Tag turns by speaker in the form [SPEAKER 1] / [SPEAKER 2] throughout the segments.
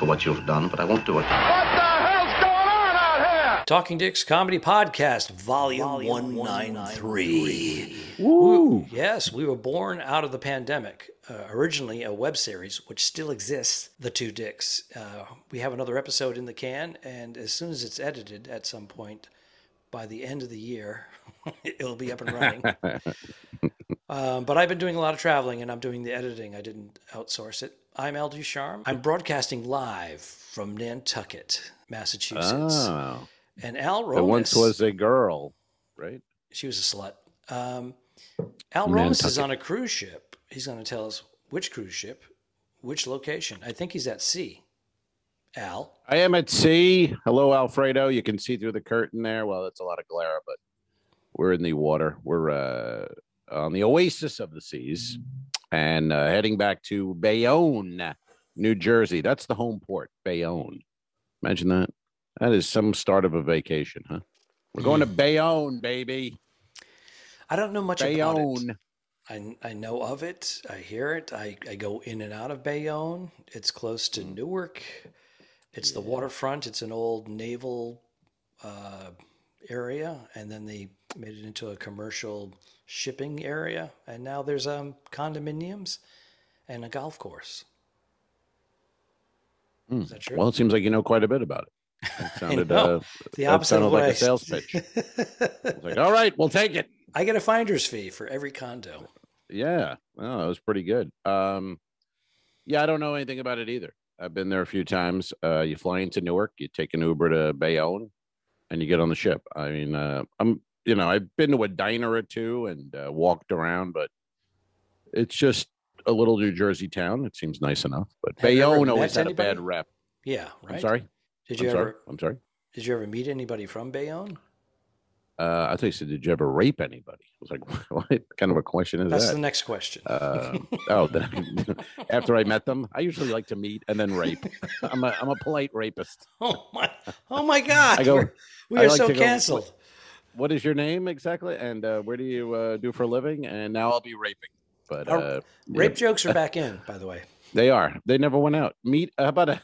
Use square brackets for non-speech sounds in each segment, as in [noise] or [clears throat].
[SPEAKER 1] for what you've done, but I won't do it. What the hell's going on out here?
[SPEAKER 2] Talking Dicks Comedy Podcast, Volume 193.
[SPEAKER 3] Woo!
[SPEAKER 2] Yes, we were born out of the pandemic. Uh, originally a web series, which still exists, The Two Dicks. Uh, we have another episode in the can, and as soon as it's edited at some point by the end of the year, [laughs] it'll be up and running. [laughs] um, but I've been doing a lot of traveling, and I'm doing the editing. I didn't outsource it. I'm Al Ducharme. I'm broadcasting live from Nantucket, Massachusetts.
[SPEAKER 3] Oh,
[SPEAKER 2] And Al Romas.
[SPEAKER 3] there once was a girl, right?
[SPEAKER 2] She was a slut. Um, Al Romas is on a cruise ship. He's going to tell us which cruise ship, which location. I think he's at sea. Al.
[SPEAKER 3] I am at sea. Hello, Alfredo. You can see through the curtain there. Well, that's a lot of glare, but we're in the water. We're uh, on the oasis of the seas and uh, heading back to Bayonne, New Jersey. That's the home port, Bayonne. Imagine that. That is some start of a vacation, huh? We're going to Bayonne, baby.
[SPEAKER 2] I don't know much about it.
[SPEAKER 3] Bayonne.
[SPEAKER 2] I, I know of it. I hear it. I, I go in and out of Bayonne. It's close to Newark. It's the waterfront. It's an old naval uh, area, and then they made it into a commercial shipping area. And now there's um, condominiums and a golf course.
[SPEAKER 3] Hmm.
[SPEAKER 2] Is that true?
[SPEAKER 3] Well, it seems like you know quite a bit about it. [laughs] It sounded, uh,
[SPEAKER 2] the
[SPEAKER 3] that
[SPEAKER 2] opposite
[SPEAKER 3] sounded like
[SPEAKER 2] I
[SPEAKER 3] a sales [laughs] pitch. Like, all right, we'll take it.
[SPEAKER 2] I get a finder's fee for every condo.
[SPEAKER 3] Yeah, well, it was pretty good. Um, yeah, I don't know anything about it either. I've been there a few times. Uh, you fly into Newark, you take an Uber to Bayonne, and you get on the ship. I mean, uh, I'm, you know, I've been to a diner or two and uh, walked around, but it's just a little New Jersey town. It seems nice enough, but
[SPEAKER 2] Have
[SPEAKER 3] Bayonne always had a bad rep.
[SPEAKER 2] Yeah, right.
[SPEAKER 3] I'm sorry.
[SPEAKER 2] Did
[SPEAKER 3] I'm
[SPEAKER 2] you
[SPEAKER 3] sorry.
[SPEAKER 2] ever
[SPEAKER 3] I'm sorry.
[SPEAKER 2] did you ever meet anybody from Bayonne?
[SPEAKER 3] Uh, I thought you said, did you ever rape anybody? I was like, [laughs] what kind of a question is
[SPEAKER 2] That's
[SPEAKER 3] that?
[SPEAKER 2] That's the next question.
[SPEAKER 3] Uh, [laughs] oh, then [laughs] after I met them, I usually like to meet and then rape. I'm a I'm a polite rapist.
[SPEAKER 2] oh my! Oh my God!
[SPEAKER 3] I go-
[SPEAKER 2] We're- we
[SPEAKER 3] I
[SPEAKER 2] are
[SPEAKER 3] like
[SPEAKER 2] so
[SPEAKER 3] to go-
[SPEAKER 2] canceled.
[SPEAKER 3] What is your name exactly? And uh, where do you uh, do for a living? And now I'll be raping. But uh,
[SPEAKER 2] Rape jokes are back in, by the way.
[SPEAKER 3] they are. They never went out. Meet. How about a?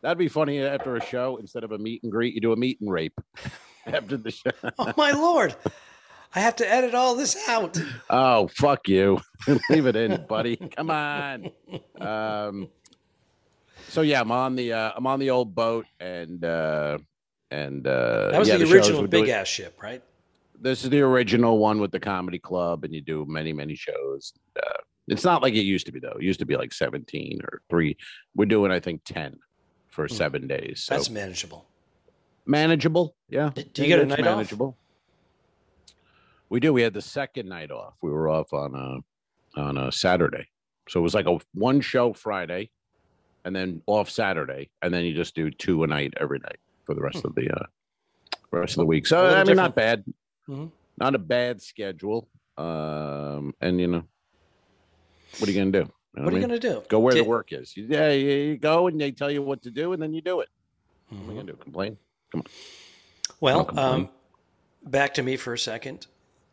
[SPEAKER 3] That'd be funny after a show. Instead of a meet and greet, you do a meet and rape [laughs] after the show. [laughs]
[SPEAKER 2] Oh my lord! I have to edit all this out.
[SPEAKER 3] Oh, fuck you. [laughs] Leave it in, buddy. Come on. Um so yeah, I'm on the uh I'm on the old boat and uh and uh
[SPEAKER 2] That was
[SPEAKER 3] yeah,
[SPEAKER 2] the
[SPEAKER 3] shows
[SPEAKER 2] original big
[SPEAKER 3] doing-
[SPEAKER 2] ass ship, right?
[SPEAKER 3] This is the original one with the comedy club and you do many many shows. Uh, it's not like it used to be though. It used to be like 17 or 3. We're doing I think 10 for
[SPEAKER 2] Hmm.
[SPEAKER 3] 7 days. So
[SPEAKER 2] That's manageable.
[SPEAKER 3] Manageable. Yeah.
[SPEAKER 2] Do you get a night off?
[SPEAKER 3] manageable. We do. We had the second night off. We were off on a on a Saturday, so it was like a one show Friday, and then off Saturday, and then you just do two a night every night for the rest of the uh, rest of the week. So I mean, not bad,
[SPEAKER 2] Mhm.
[SPEAKER 3] not a bad schedule. Um, and you know, what are you gonna do? You know
[SPEAKER 2] What are
[SPEAKER 3] I
[SPEAKER 2] you
[SPEAKER 3] mean?
[SPEAKER 2] gonna do?
[SPEAKER 3] go where
[SPEAKER 2] Did-
[SPEAKER 3] the work is? You- Yeah, you, you go and they tell you what to do, and then you do it. What are you gonna do? Complain?
[SPEAKER 2] Well,
[SPEAKER 3] complain.
[SPEAKER 2] um, back to me for a second.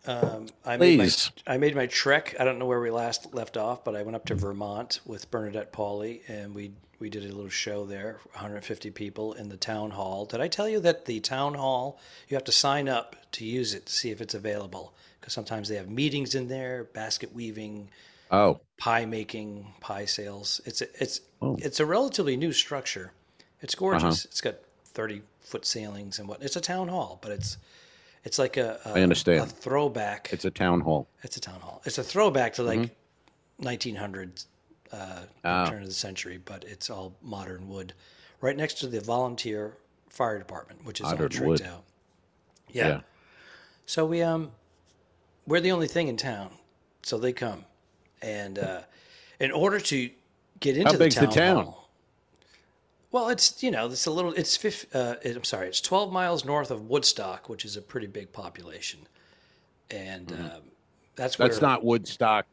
[SPEAKER 2] Um, I made my I made my trek. I don't know where we last left off, but I went up to Vermont with Bernadette Pauley, and we we did a little show there. 150 people in the town hall. Did I tell you that the town hall you have to sign up to use it to see if it's available? Because sometimes they have meetings in there, basket weaving,
[SPEAKER 3] Oh,
[SPEAKER 2] pie making, pie sales. It's a, it's
[SPEAKER 3] Oh.
[SPEAKER 2] it's a relatively new structure. It's gorgeous. It's got 30 foot ceilings and what. It's a town hall, but it's it's like a, a
[SPEAKER 3] I understand.
[SPEAKER 2] a throwback.
[SPEAKER 3] it's a town hall.
[SPEAKER 2] It's a town hall. It's a throwback to like
[SPEAKER 3] Mm-hmm.
[SPEAKER 2] 1900s, uh,
[SPEAKER 3] Oh.
[SPEAKER 2] turn of the century, but it's all modern wood. Right next to the volunteer fire department, which is all
[SPEAKER 3] Modern
[SPEAKER 2] tricked
[SPEAKER 3] wood.
[SPEAKER 2] out. Yeah.
[SPEAKER 3] Yeah.
[SPEAKER 2] So we um, we're the only thing in town, so they come, and uh, in order to get into
[SPEAKER 3] How big's the
[SPEAKER 2] the town,
[SPEAKER 3] town?
[SPEAKER 2] hall- well, it's you know it's a little it's uh, it, I'm sorry, it's 12 miles north of Woodstock, which is a pretty big population, and um, that's where
[SPEAKER 3] Mm-hmm. That's not Woodstock,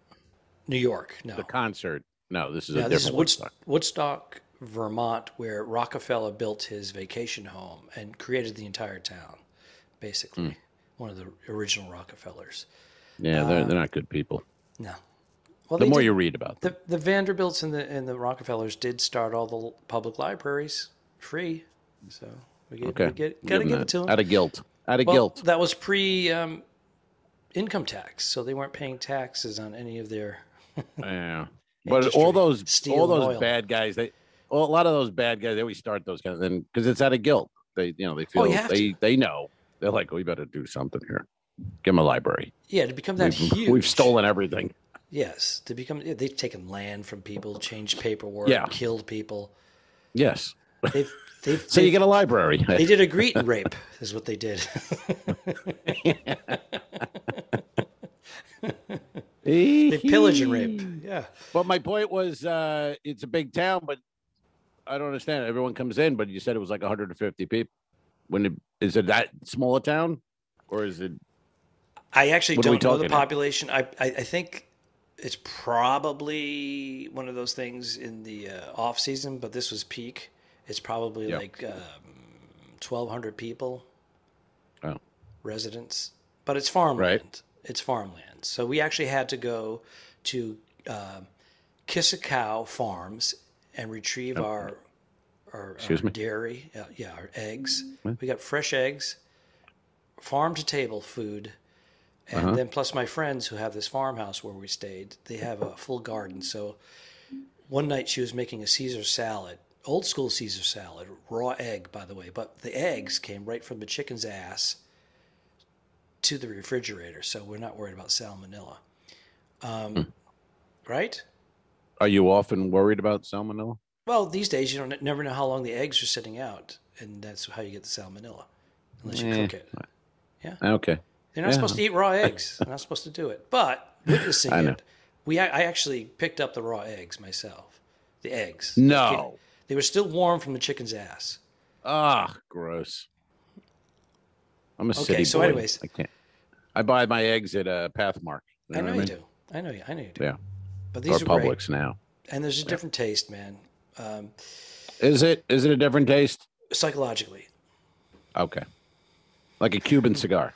[SPEAKER 2] New York. No,
[SPEAKER 3] the concert. No, this is
[SPEAKER 2] no,
[SPEAKER 3] a
[SPEAKER 2] this is
[SPEAKER 3] different
[SPEAKER 2] Woodstock.
[SPEAKER 3] Woodstock.
[SPEAKER 2] Vermont, where Rockefeller built his vacation home and created the entire town, basically
[SPEAKER 3] Hmm.
[SPEAKER 2] one of the original Rockefellers.
[SPEAKER 3] Yeah, they're they're not good people.
[SPEAKER 2] No. Well,
[SPEAKER 3] The more
[SPEAKER 2] did-
[SPEAKER 3] you read about them.
[SPEAKER 2] the the Vanderbilts and the and the Rockefellers did start all the public libraries free, so we get,
[SPEAKER 3] Okay.
[SPEAKER 2] we get gotta give it to them.
[SPEAKER 3] Out of guilt. Out of
[SPEAKER 2] well,
[SPEAKER 3] guilt.
[SPEAKER 2] that was pre um, income tax, so they weren't paying taxes on any of their. [laughs]
[SPEAKER 3] Yeah. But all those
[SPEAKER 2] steel
[SPEAKER 3] all those
[SPEAKER 2] oil.
[SPEAKER 3] bad guys, they well, a lot of those bad guys, they always start those of things because it's out of guilt. They you know they feel
[SPEAKER 2] Oh,
[SPEAKER 3] they
[SPEAKER 2] to.
[SPEAKER 3] they know they're like, we better do something here. Give them a library.
[SPEAKER 2] Yeah, to become that
[SPEAKER 3] We've, [laughs]
[SPEAKER 2] huge.
[SPEAKER 3] we've stolen everything.
[SPEAKER 2] Yes, to become they've taken land from people, changed paperwork,
[SPEAKER 3] Yeah.
[SPEAKER 2] killed people.
[SPEAKER 3] Yes.
[SPEAKER 2] They've they've [laughs]
[SPEAKER 3] So you
[SPEAKER 2] they've-
[SPEAKER 3] get a library. [laughs]
[SPEAKER 2] they did a greet and rape is what they did. [laughs] they pillage and rape. Yeah.
[SPEAKER 3] But my point was, uh, it's a big town, but I don't understand. Everyone comes in, but you said it was like 150 people. When it, is it that small a town, or is it?
[SPEAKER 2] I actually
[SPEAKER 3] What are we
[SPEAKER 2] don't know the population. I, I I think it's probably one of those things in the uh, off season, but this was peak. It's probably
[SPEAKER 3] Yeah.
[SPEAKER 2] like um, twelve hundred people,
[SPEAKER 3] Oh.
[SPEAKER 2] residents, but it's farmland. It's farmland. So we actually had to go to um Kiss a Cow Farms and retrieve our our,
[SPEAKER 3] Oh. Excuse
[SPEAKER 2] our
[SPEAKER 3] me?
[SPEAKER 2] dairy. Uh, yeah, our eggs.
[SPEAKER 3] What?
[SPEAKER 2] We got fresh eggs, farm to table food, and
[SPEAKER 3] Uh-huh.
[SPEAKER 2] then plus my friends who have this farmhouse where we stayed. They have a full garden. So one night she was making a Caesar salad, old school Caesar salad, raw egg, by the way. But the eggs came right from the chicken's ass to the refrigerator, so we're not worried about salmonella. Um,
[SPEAKER 3] Hmm.
[SPEAKER 2] Right?
[SPEAKER 3] Are you often worried about salmonella?
[SPEAKER 2] Well, these days you don't never know how long the eggs are sitting out, and that's how you get the salmonella, unless you
[SPEAKER 3] Eh.
[SPEAKER 2] cook it. Yeah.
[SPEAKER 3] Okay.
[SPEAKER 2] They're not
[SPEAKER 3] Yeah.
[SPEAKER 2] supposed to eat raw eggs. They're not supposed to do it. But witnessing [laughs]
[SPEAKER 3] I know.
[SPEAKER 2] it, we I I actually picked up the raw eggs myself. The eggs.
[SPEAKER 3] No.
[SPEAKER 2] They were still warm from the chicken's ass.
[SPEAKER 3] Ah, gross. I'm a city
[SPEAKER 2] Okay, so
[SPEAKER 3] boy.
[SPEAKER 2] anyways.
[SPEAKER 3] I can't. I buy my eggs at uh, Pathmark.
[SPEAKER 2] I know
[SPEAKER 3] what
[SPEAKER 2] you
[SPEAKER 3] mean?
[SPEAKER 2] do. I know you. I know you do.
[SPEAKER 3] Yeah.
[SPEAKER 2] But
[SPEAKER 3] Or
[SPEAKER 2] these are great,
[SPEAKER 3] Publix now.
[SPEAKER 2] and there's a different taste, man. Um,
[SPEAKER 3] Is it? Is it a different taste?
[SPEAKER 2] psychologically,
[SPEAKER 3] Okay. Like a Cuban cigar.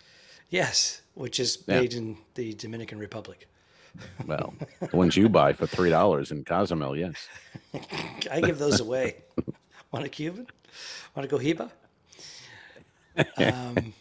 [SPEAKER 2] Yes, which is
[SPEAKER 3] Yeah.
[SPEAKER 2] made in the Dominican Republic. [laughs]
[SPEAKER 3] Well, the ones you buy for three dollars in Cozumel, yes. [laughs]
[SPEAKER 2] I give those away. [laughs] Want a Cuban? Want to go Hiba? Um,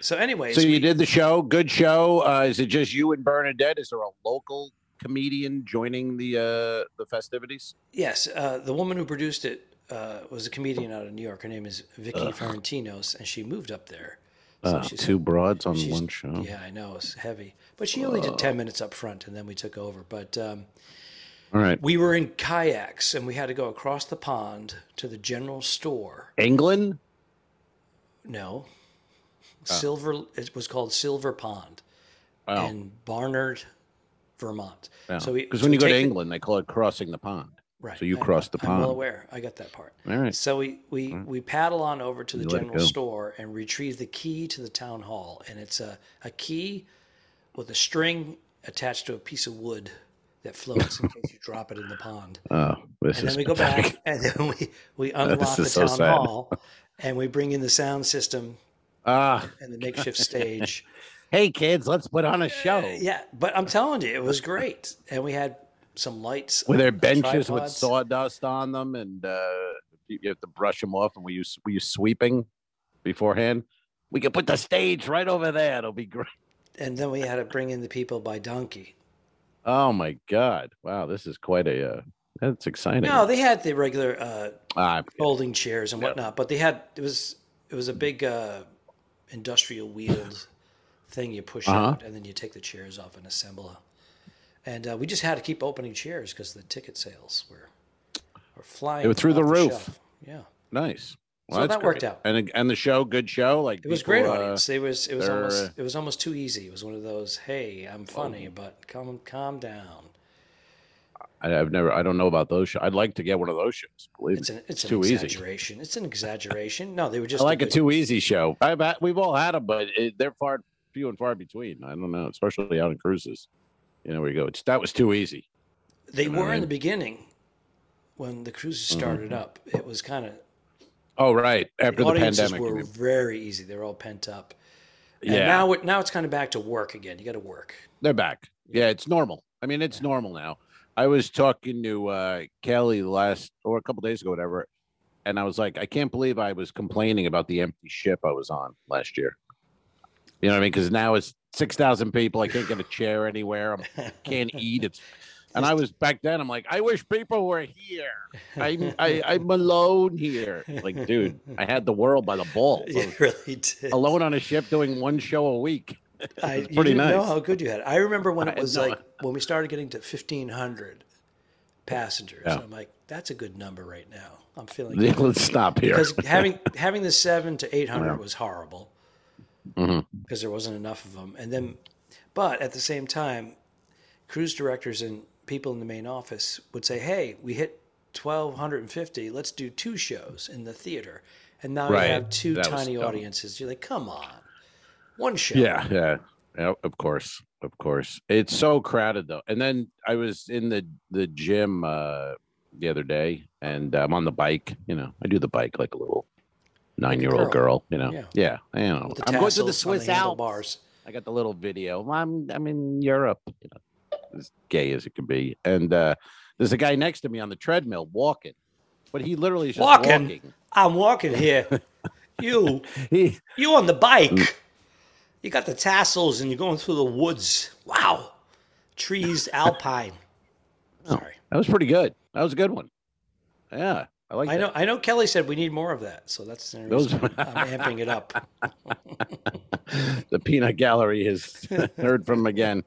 [SPEAKER 2] so, anyways,
[SPEAKER 3] So you
[SPEAKER 2] we-
[SPEAKER 3] did the show. Good show. Uh, is it just you and Bernadette? Is there a local comedian joining the uh, the festivities?
[SPEAKER 2] Yes, uh, the woman who produced it uh, was a comedian out of New York. Her name is Vicky Ferentinos, and she moved up there. So
[SPEAKER 3] Uh, two broads on one show.
[SPEAKER 2] Yeah, I know it's heavy, but she only did ten minutes up front, and then we took over. But um,
[SPEAKER 3] All right.
[SPEAKER 2] we were in kayaks, and we had to go across the pond to the general store.
[SPEAKER 3] England.
[SPEAKER 2] No,
[SPEAKER 3] Oh.
[SPEAKER 2] Silver. It was called Silver Pond
[SPEAKER 3] Wow.
[SPEAKER 2] in Barnard, Vermont.
[SPEAKER 3] Because
[SPEAKER 2] so
[SPEAKER 3] when you go to
[SPEAKER 2] the-
[SPEAKER 3] England, they call it crossing the pond.
[SPEAKER 2] Right.
[SPEAKER 3] So you crossed the pond.
[SPEAKER 2] I'm well aware. I got that part.
[SPEAKER 3] All right.
[SPEAKER 2] So we we, we paddle on over to the
[SPEAKER 3] You let
[SPEAKER 2] general store and retrieve the key to the town hall, and it's a, a key with a string attached to a piece of wood that floats in case you [laughs] drop it in the pond.
[SPEAKER 3] Oh, this
[SPEAKER 2] And
[SPEAKER 3] is
[SPEAKER 2] then we go back and then we we [laughs] unlock the
[SPEAKER 3] so
[SPEAKER 2] town
[SPEAKER 3] sad.
[SPEAKER 2] hall, and we bring in the sound system
[SPEAKER 3] Ah,
[SPEAKER 2] and the makeshift stage. [laughs]
[SPEAKER 3] hey kids, let's put on a show.
[SPEAKER 2] Yeah, but I'm telling you, it was great, and we had some lights.
[SPEAKER 3] Were there benches with sawdust on them, and uh, you have to brush them off? And were you were you sweeping beforehand? We could put the stage right over there. It'll be great.
[SPEAKER 2] and then we had to bring in the people by donkey.
[SPEAKER 3] Oh my god! Wow, this is quite a. Uh, that's exciting.
[SPEAKER 2] No, they had the regular uh,
[SPEAKER 3] Ah,
[SPEAKER 2] folding chairs and
[SPEAKER 3] Yeah.
[SPEAKER 2] whatnot, but they had it was it was a big uh, industrial wheeled thing you push
[SPEAKER 3] Uh-huh.
[SPEAKER 2] out, and then you take the chairs off and assemble. A, and uh, we just had to keep opening chairs because the ticket sales were were flying.
[SPEAKER 3] They were through the roof.
[SPEAKER 2] shelf. Yeah,
[SPEAKER 3] nice.
[SPEAKER 2] So
[SPEAKER 3] that's
[SPEAKER 2] that worked out.
[SPEAKER 3] And and the show, good show. Like
[SPEAKER 2] it was
[SPEAKER 3] people,
[SPEAKER 2] great
[SPEAKER 3] uh,
[SPEAKER 2] audience. It was it was almost
[SPEAKER 3] uh,
[SPEAKER 2] it was almost too easy. It was one of those, hey, I'm funny, but calm calm down.
[SPEAKER 3] I, I've never. I don't know about those shows. I'd like to get one of those shows. Believe
[SPEAKER 2] It's an it's an
[SPEAKER 3] too easy.
[SPEAKER 2] exaggeration. It's an exaggeration. No, they were just
[SPEAKER 3] I like a
[SPEAKER 2] good-
[SPEAKER 3] too easy show. Had, we've all had them, but it, they're far few and far between. I don't know, especially out in cruises. You know where you go. It's that was too easy.
[SPEAKER 2] They
[SPEAKER 3] You know
[SPEAKER 2] were
[SPEAKER 3] I
[SPEAKER 2] in the beginning when the cruises
[SPEAKER 3] Mm-hmm.
[SPEAKER 2] started up. It was kind of
[SPEAKER 3] Oh right, after the
[SPEAKER 2] audiences
[SPEAKER 3] pandemic.
[SPEAKER 2] were very easy. They were all pent up. And
[SPEAKER 3] Yeah.
[SPEAKER 2] now it now it's kind of back to work again. You got to work.
[SPEAKER 3] They're back. Yeah, it's normal. I mean, it's normal now. I was talking to uh, Kelly last or a couple days ago, whatever, and I was like, I can't believe I was complaining about the empty ship I was on last year. You know what I mean? Because now it's six thousand people. I can't get a chair anywhere. I [laughs] can't eat. It's and I was back then. I'm like, I wish people were here. I'm I, [laughs] I'm alone here. Like, dude, I had the world by the balls.
[SPEAKER 2] You really did.
[SPEAKER 3] alone on a ship doing one show a week.
[SPEAKER 2] I,
[SPEAKER 3] was
[SPEAKER 2] you didn't know how good you had. I remember when it was like when we started getting to fifteen hundred passengers.
[SPEAKER 3] Yeah.
[SPEAKER 2] I'm like, that's a good number right now. I'm feeling [laughs]
[SPEAKER 3] Yeah,
[SPEAKER 2] good.
[SPEAKER 3] Let's stop here.
[SPEAKER 2] because having having the seven to eight hundred
[SPEAKER 3] Yeah.
[SPEAKER 2] was horrible
[SPEAKER 3] Mhm.
[SPEAKER 2] because there wasn't enough of them. And then, but at the same time, cruise directors and people in the main office would say, "Hey, we hit twelve hundred and fifty. Let's do two shows in the theater." And now
[SPEAKER 3] Right.
[SPEAKER 2] you have two
[SPEAKER 3] That
[SPEAKER 2] tiny audiences. You're like, "Come on, one show."
[SPEAKER 3] Yeah, yeah, yeah. Of course, of course. It's so crowded though. And then I was in the the gym uh the other day, and I'm on the bike. You know, I do the bike like a little nine year old
[SPEAKER 2] girl.
[SPEAKER 3] girl. You know,
[SPEAKER 2] Yeah.
[SPEAKER 3] yeah. I know. I'm going to the Swiss
[SPEAKER 2] the
[SPEAKER 3] Alps. I got the little video. I'm I'm in Europe. You know, as gay as it can be. And uh there's a guy next to me on the treadmill walking, but he literally is just
[SPEAKER 2] Walking?
[SPEAKER 3] walking.
[SPEAKER 2] I'm walking here. [laughs] you,
[SPEAKER 3] He
[SPEAKER 2] you on the bike.
[SPEAKER 3] Mm.
[SPEAKER 2] You got the tassels and you're going through the woods. Wow. Trees, [laughs] alpine.
[SPEAKER 3] Oh.
[SPEAKER 2] Sorry.
[SPEAKER 3] that was pretty good. That was a good one. Yeah, I like.
[SPEAKER 2] I know I know Kelly said we need more of that. So that's
[SPEAKER 3] Those-
[SPEAKER 2] reason [laughs] I'm amping it up. [laughs]
[SPEAKER 3] the peanut gallery has [laughs] heard from him again.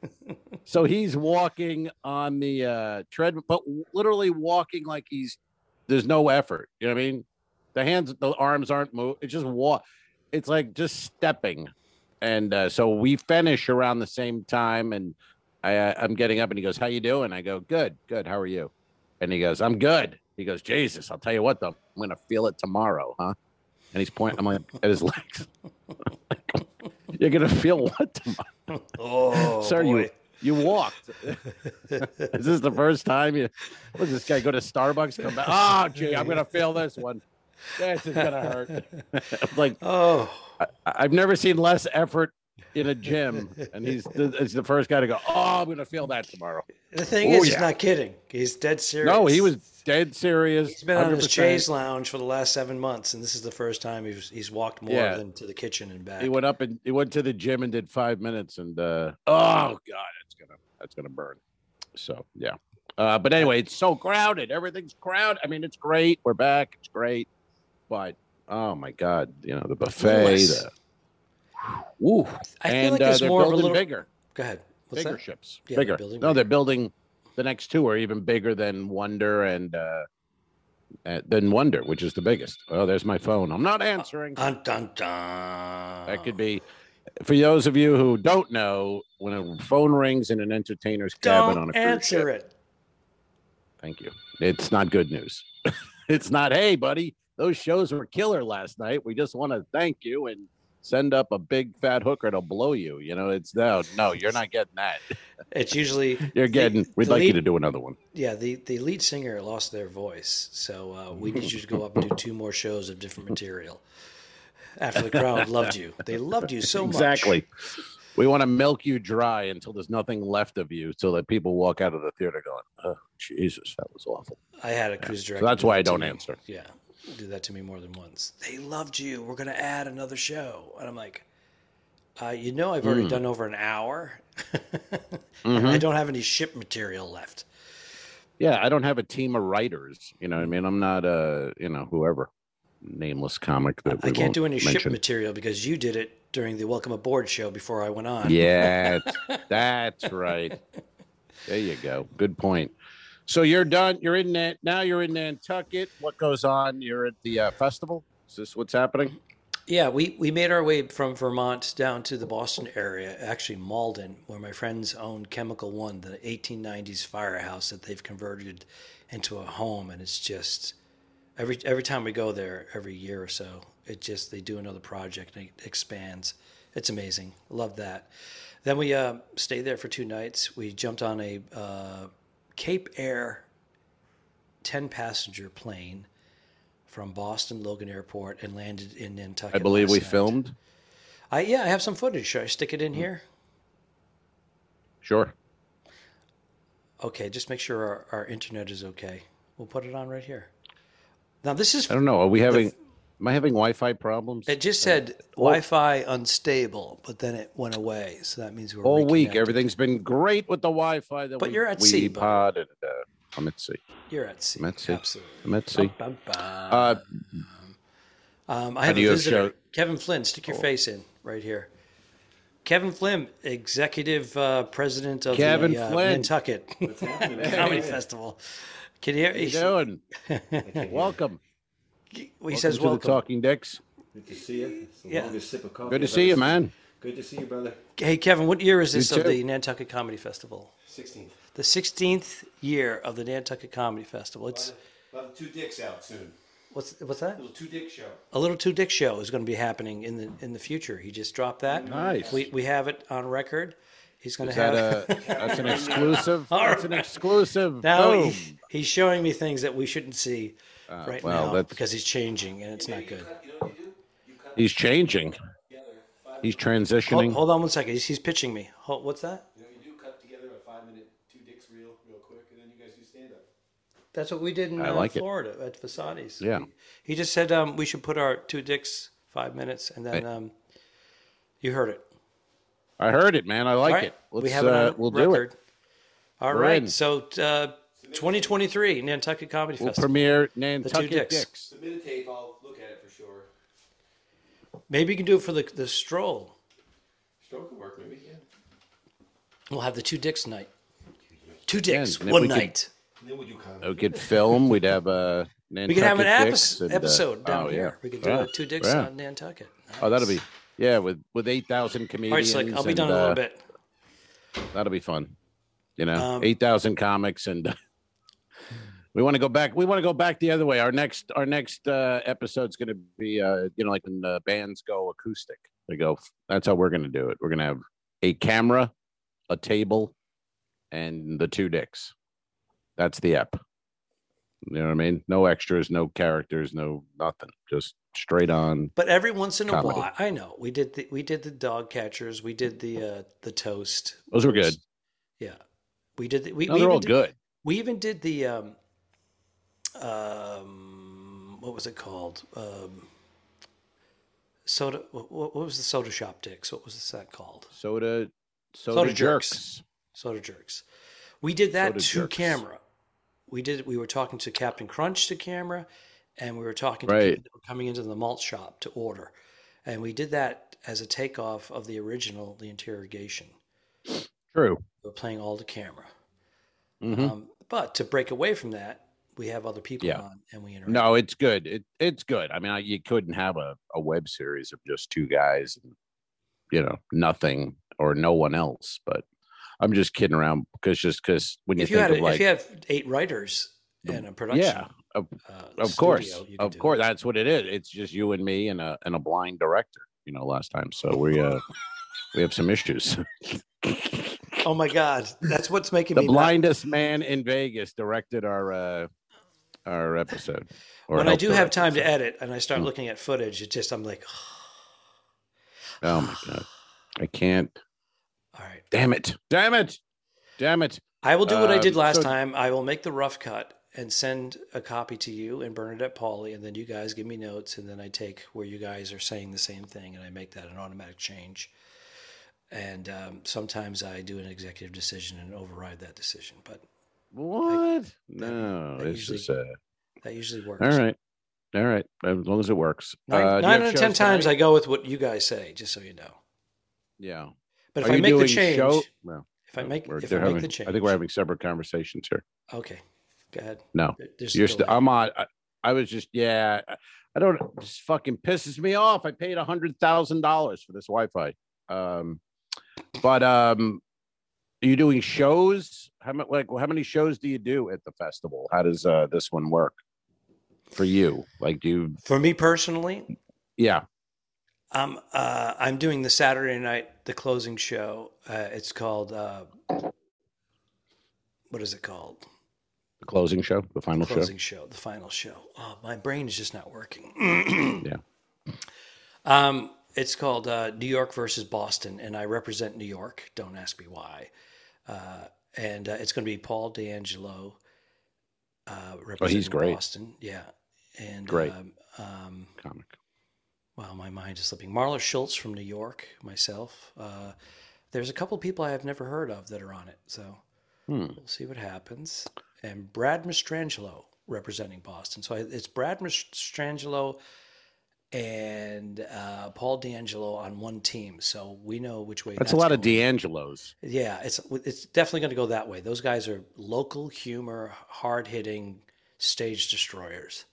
[SPEAKER 3] So he's walking on the uh treadmill, but literally walking like he's there's no effort. You know what I mean? The hands, the arms aren't moving. It's just walk. It's like just stepping. And uh, so we finish around the same time, and I, I'm getting up, and he goes, "How you doing?" I go, "Good, good. How are you?" And he goes, "I'm good." He goes, "Jesus, I'll tell you what, though, I'm gonna feel it tomorrow, huh?" And he's pointing. I'm like at his [laughs] legs. [laughs] You're gonna feel what tomorrow? [laughs]
[SPEAKER 2] Oh,
[SPEAKER 3] Sir, you
[SPEAKER 2] boy.
[SPEAKER 3] you walked. Is this the first time you? What does this guy go to Starbucks? Come back? Oh, gee, I'm gonna feel this one. This is gonna hurt. Like
[SPEAKER 2] Oh,
[SPEAKER 3] I, I've never seen less effort in a gym, and he's the, he's the first guy to go. Oh, I'm gonna feel that tomorrow.
[SPEAKER 2] the thing
[SPEAKER 3] Oh,
[SPEAKER 2] is, he's not kidding. He's dead serious.
[SPEAKER 3] No, he was dead serious.
[SPEAKER 2] He's been on his
[SPEAKER 3] 100%.
[SPEAKER 2] chaise lounge for the last seven months, and this is the first time he's he's walked more
[SPEAKER 3] Yeah.
[SPEAKER 2] than to the kitchen and back.
[SPEAKER 3] He went up and he went to the gym and did five minutes, and uh, oh god, it's gonna that's gonna burn. So yeah, uh, but anyway, it's so crowded. Everything's crowded. I mean, it's great. We're back. It's great, but oh my god, you know the buffet. The, woo,
[SPEAKER 2] I feel
[SPEAKER 3] and
[SPEAKER 2] like
[SPEAKER 3] uh,
[SPEAKER 2] there's
[SPEAKER 3] they're
[SPEAKER 2] more of a
[SPEAKER 3] building
[SPEAKER 2] little.
[SPEAKER 3] bigger,
[SPEAKER 2] Go ahead. What's
[SPEAKER 3] bigger
[SPEAKER 2] that?
[SPEAKER 3] ships.
[SPEAKER 2] Yeah, they're
[SPEAKER 3] bigger.
[SPEAKER 2] building
[SPEAKER 3] no, they're building. The next two are even bigger than Wonder and uh, uh, than Wonder, which is the biggest. Oh, there's my phone. I'm not answering.
[SPEAKER 2] Dun dun dun.
[SPEAKER 3] That could be for those of you who don't know when a phone rings in an entertainer's cabin on
[SPEAKER 2] Don't
[SPEAKER 3] a cruise
[SPEAKER 2] answer
[SPEAKER 3] ship.
[SPEAKER 2] it.
[SPEAKER 3] Thank you. It's not good news. [laughs] it's not, hey, buddy, those shows were killer last night. We just want to thank you and send up a big fat hooker to blow you. You know, it's no, no, you're not getting that.
[SPEAKER 2] It's usually [laughs]
[SPEAKER 3] You're
[SPEAKER 2] the-
[SPEAKER 3] getting. We'd
[SPEAKER 2] the
[SPEAKER 3] like you to do another one.
[SPEAKER 2] Yeah, the the lead singer lost their voice, so uh, we need you to go up and do two more shows of different material. After the crowd [laughs] loved you, they loved you so much.
[SPEAKER 3] exactly. We want to milk you dry until there's nothing left of you, so that people walk out of the theater going, "Oh, Jesus, that was awful."
[SPEAKER 2] I had a cruise director.
[SPEAKER 3] that's why I don't answer.
[SPEAKER 2] Yeah, do that to me more than once. They loved you. We're gonna add another show, and I'm like, uh, you know, I've already done over an hour, [laughs]
[SPEAKER 3] Mm-hmm.
[SPEAKER 2] I don't have any ship material left.
[SPEAKER 3] Yeah, I don't have a team of writers. You know, what I mean, I'm not a you know whoever nameless comic that
[SPEAKER 2] I can't do any ship material because you did it during the Welcome Aboard show before I went on.
[SPEAKER 3] Yeah, [laughs] that's right. There you go. Good point. So you're done. You're in that now. You're in Nantucket. What goes on? You're at the uh, festival. Is this what's happening?
[SPEAKER 2] Yeah, we, we made our way from Vermont down to the Boston area, actually Malden, where my friends own Chemical One, the 1890s firehouse that they've converted into a home, and it's just every every time we go there, every year or so, it just they do another project and it expands. It's amazing. Love that. Then we uh, stayed there for two nights. We jumped on a uh, Cape Air 10 passenger plane from Boston Logan Airport and landed in Nantucket.
[SPEAKER 3] I believe we
[SPEAKER 2] night.
[SPEAKER 3] filmed.
[SPEAKER 2] I yeah, I have some footage. Should I stick it in hmm. here?
[SPEAKER 3] Sure.
[SPEAKER 2] Okay, just make sure our, our internet is okay. We'll put it on right here. Now this is
[SPEAKER 3] I don't know. Are we having? Am I having Wi-Fi problems?
[SPEAKER 2] it just said Wi-Fi unstable, but then it went away. So that means we're
[SPEAKER 3] all week. Everything's been great with the Wi-Fi. That
[SPEAKER 2] But
[SPEAKER 3] we,
[SPEAKER 2] you're at
[SPEAKER 3] we
[SPEAKER 2] sea, buddy.
[SPEAKER 3] pod and, uh, I'm at sea.
[SPEAKER 2] You're at sea.
[SPEAKER 3] I'm at sea.
[SPEAKER 2] Absolutely.
[SPEAKER 3] I'm at sea.
[SPEAKER 2] Bum, bum, bum.
[SPEAKER 3] Uh,
[SPEAKER 2] Um, I
[SPEAKER 3] How
[SPEAKER 2] have
[SPEAKER 3] do
[SPEAKER 2] a
[SPEAKER 3] you have
[SPEAKER 2] visitor.
[SPEAKER 3] show- Oh.
[SPEAKER 2] Kevin Flynn, stick your face in right here. Kevin Flynn, executive uh, president of
[SPEAKER 3] Kevin
[SPEAKER 2] the uh,
[SPEAKER 3] Flynn.
[SPEAKER 2] Nantucket [laughs] Comedy Festival. Can you hear?
[SPEAKER 3] how you doing? [laughs] Welcome.
[SPEAKER 2] He
[SPEAKER 3] Welcome
[SPEAKER 2] says
[SPEAKER 3] to the
[SPEAKER 2] welcome.
[SPEAKER 3] Talking Dicks.
[SPEAKER 4] Good to see you. It's the
[SPEAKER 2] Yeah.
[SPEAKER 4] longest sip of coffee.
[SPEAKER 3] Good to see you, man.
[SPEAKER 4] Good to see you, brother.
[SPEAKER 2] Hey, Kevin, what year is this
[SPEAKER 3] You
[SPEAKER 2] of
[SPEAKER 3] too.
[SPEAKER 2] the Nantucket Comedy Festival?
[SPEAKER 4] 16.
[SPEAKER 2] The 16th year of the Nantucket Comedy Festival. It's
[SPEAKER 4] We'll have the two dicks out soon.
[SPEAKER 2] what's what's that?
[SPEAKER 4] Little two dick show.
[SPEAKER 2] A little two dick show is going to be happening in the in the future. He just dropped that.
[SPEAKER 3] Nice.
[SPEAKER 2] We we have it on record. He's going
[SPEAKER 3] Is
[SPEAKER 2] to have.
[SPEAKER 3] that a? [laughs] That's an exclusive. [laughs]
[SPEAKER 2] All
[SPEAKER 3] That's an exclusive.
[SPEAKER 2] Now
[SPEAKER 3] Boom.
[SPEAKER 2] he, he's showing me things that we shouldn't see right
[SPEAKER 3] Uh, well,
[SPEAKER 2] now
[SPEAKER 3] that's-
[SPEAKER 2] because he's changing and it's not good.
[SPEAKER 4] You know what you do? You cut
[SPEAKER 3] He's changing. He's transitioning.
[SPEAKER 2] hold on one second. He's, he's pitching me. Hold, what's that?
[SPEAKER 4] You know you do? Cut together a five minute two dicks reel, real quick, and then you guys do stand up.
[SPEAKER 2] That's what we did in uh,
[SPEAKER 3] like it.
[SPEAKER 2] Florida at Fasani's.
[SPEAKER 3] Yeah.
[SPEAKER 2] He, he just said um, we should put our two dicks five minutes, and then
[SPEAKER 3] Hey.
[SPEAKER 2] um, you heard it.
[SPEAKER 3] I heard it, man. I like
[SPEAKER 2] All right,
[SPEAKER 3] it. Let's,
[SPEAKER 2] we have it
[SPEAKER 3] uh,
[SPEAKER 2] on
[SPEAKER 3] we'll do
[SPEAKER 2] record.
[SPEAKER 3] it.
[SPEAKER 2] All
[SPEAKER 3] We're
[SPEAKER 2] right.
[SPEAKER 3] in.
[SPEAKER 2] So uh, 2023 Nantucket Comedy
[SPEAKER 3] We'll
[SPEAKER 2] Festival.
[SPEAKER 3] premiere Nantucket
[SPEAKER 2] Dicks.
[SPEAKER 3] Dicks.
[SPEAKER 4] Submit a tape. I'll look at it for sure.
[SPEAKER 2] Maybe you can do it for the the stroll.
[SPEAKER 4] Stroke will work, maybe. Yeah.
[SPEAKER 2] We'll have the two dicks night. Two dicks,
[SPEAKER 3] and then
[SPEAKER 2] one
[SPEAKER 3] we could-
[SPEAKER 2] night.
[SPEAKER 4] And then we'll do comedy.
[SPEAKER 3] We could film. We'd have a. [laughs] Nantucket
[SPEAKER 2] We could have an
[SPEAKER 3] Dicks
[SPEAKER 2] epi-
[SPEAKER 3] and, uh,
[SPEAKER 2] episode down
[SPEAKER 3] oh,
[SPEAKER 2] here.
[SPEAKER 3] yeah.
[SPEAKER 2] We could do
[SPEAKER 3] Yeah.
[SPEAKER 2] a two dicks
[SPEAKER 3] Yeah.
[SPEAKER 2] on Nantucket.
[SPEAKER 3] Oh, that'll be yeah with with eight thousand
[SPEAKER 2] All right,
[SPEAKER 3] comedians.
[SPEAKER 2] Slick. I'll be
[SPEAKER 3] and,
[SPEAKER 2] done in a
[SPEAKER 3] uh,
[SPEAKER 2] little bit.
[SPEAKER 3] That'll be fun. You know,
[SPEAKER 2] Um,
[SPEAKER 3] eight thousand comics, and we want to go back. We want to go back the other way. Our next our next uh, episode's going to be, uh, you know, like when the bands go acoustic. They go. That's how we're going to do it. We're going to have a camera, a table, and the two dicks. That's the ep. You know what I mean? No extras, no characters, no nothing. Just straight on.
[SPEAKER 2] But every once in a
[SPEAKER 3] comedy.
[SPEAKER 2] while, I know we did the we did the dog catchers. We did the uh, the toast.
[SPEAKER 3] Those were good.
[SPEAKER 2] Yeah, we did. The, we
[SPEAKER 3] No,
[SPEAKER 2] we
[SPEAKER 3] they're all
[SPEAKER 2] did,
[SPEAKER 3] good.
[SPEAKER 2] We even did the um, um, what was it called? Um, soda. What, what was the soda shop dicks? What was that called?
[SPEAKER 3] Soda, soda,
[SPEAKER 2] Soda
[SPEAKER 3] jerks.
[SPEAKER 2] jerks. Soda jerks. We did that
[SPEAKER 3] Soda
[SPEAKER 2] to
[SPEAKER 3] jerks.
[SPEAKER 2] camera. We did. We were talking to Captain Crunch to camera, and we were talking to
[SPEAKER 3] Right.
[SPEAKER 2] people that were coming into the malt shop to order, and we did that as a takeoff of the original, the interrogation.
[SPEAKER 3] True.
[SPEAKER 2] We were playing all to camera.
[SPEAKER 3] Mhm.
[SPEAKER 2] Um, but to break away from that, we have other people
[SPEAKER 3] Yeah.
[SPEAKER 2] on, and we interact.
[SPEAKER 3] No, it's good. It it's good. I mean, I, you couldn't have a, a web series of just two guys, and, you know, nothing or no one else. But I'm just kidding around because just because when you
[SPEAKER 2] if you
[SPEAKER 3] think
[SPEAKER 2] had
[SPEAKER 3] of like,
[SPEAKER 2] if you have eight writers and a production,
[SPEAKER 3] yeah, of,
[SPEAKER 2] uh,
[SPEAKER 3] of course,
[SPEAKER 2] studio, you
[SPEAKER 3] of course,
[SPEAKER 2] it.
[SPEAKER 3] that's what it is. It's just you and me and a and a blind director. You know, last time, so we uh [laughs] we have some issues. [laughs]
[SPEAKER 2] Oh my God, that's what's making
[SPEAKER 3] the
[SPEAKER 2] me.
[SPEAKER 3] blindest man in Vegas directed our uh our episode.
[SPEAKER 2] when I do have time
[SPEAKER 3] it,
[SPEAKER 2] to edit and I start
[SPEAKER 3] Mm.
[SPEAKER 2] looking at footage, it just I'm like, [sighs]
[SPEAKER 3] Oh my god, I can't.
[SPEAKER 2] all right.
[SPEAKER 3] Damn it! Damn it! Damn it!
[SPEAKER 2] I will do what I did
[SPEAKER 3] Um,
[SPEAKER 2] last
[SPEAKER 3] so-
[SPEAKER 2] time. I will make the rough cut and send a copy to you and Bernadette Pauley, and then you guys give me notes, and then I take where you guys are saying the same thing, and I make that an automatic change. And um, sometimes I do an executive decision and override that decision, but
[SPEAKER 3] What? no,
[SPEAKER 2] that
[SPEAKER 3] it's
[SPEAKER 2] usually
[SPEAKER 3] just uh,
[SPEAKER 2] that usually works.
[SPEAKER 3] all right, all right. As long as it works.
[SPEAKER 2] Nine,
[SPEAKER 3] Uh,
[SPEAKER 2] nine out of ten times I go with what you guys say, just so you know.
[SPEAKER 3] Yeah.
[SPEAKER 2] But if
[SPEAKER 3] Are
[SPEAKER 2] I make the change,
[SPEAKER 3] show? Well,
[SPEAKER 2] if I make
[SPEAKER 3] we're-
[SPEAKER 2] if I make
[SPEAKER 3] having-
[SPEAKER 2] the change,
[SPEAKER 3] I think we're having separate conversations here.
[SPEAKER 2] okay. Go ahead.
[SPEAKER 3] No,
[SPEAKER 2] There's
[SPEAKER 3] you're. St- I'm on. I, I was just. Yeah. I- don't. Just fucking pisses me off. I paid a hundred thousand dollars for this Wi-Fi. Um, but um, are you doing shows? How many? Like, how many shows do you do at the festival? How does uh this one work for you? Like, do you?
[SPEAKER 2] For me personally,
[SPEAKER 3] Yeah.
[SPEAKER 2] I'm uh, I'm doing the Saturday night the closing show. Uh, it's called uh, what is it called?
[SPEAKER 3] The closing show, the final show.
[SPEAKER 2] closing show. the final show. Oh, my brain is just not working. [clears throat]
[SPEAKER 3] Yeah.
[SPEAKER 2] Um, It's called uh, New York versus Boston, and I represent New York. Don't ask me why. Uh, and uh, it's going to be Paul D'Angelo uh, representing
[SPEAKER 3] great.
[SPEAKER 2] Boston. Yeah, and
[SPEAKER 3] Great.
[SPEAKER 2] Um, um,
[SPEAKER 3] Comic.
[SPEAKER 2] wow, my mind is slipping. Marla Schultz from New York, myself. Uh, there's a couple people I have never heard of that are on it, so
[SPEAKER 3] Hmm.
[SPEAKER 2] we'll see what happens. And Brad Mastrangelo representing Boston. So I, it's Brad Mastrangelo and uh, Paul D'Angelo on one team. So we know which way.
[SPEAKER 3] That's a lot of. D'Angelos.
[SPEAKER 2] Yeah, it's it's definitely going to go that way. Those guys are local humor, hard hitting stage destroyers,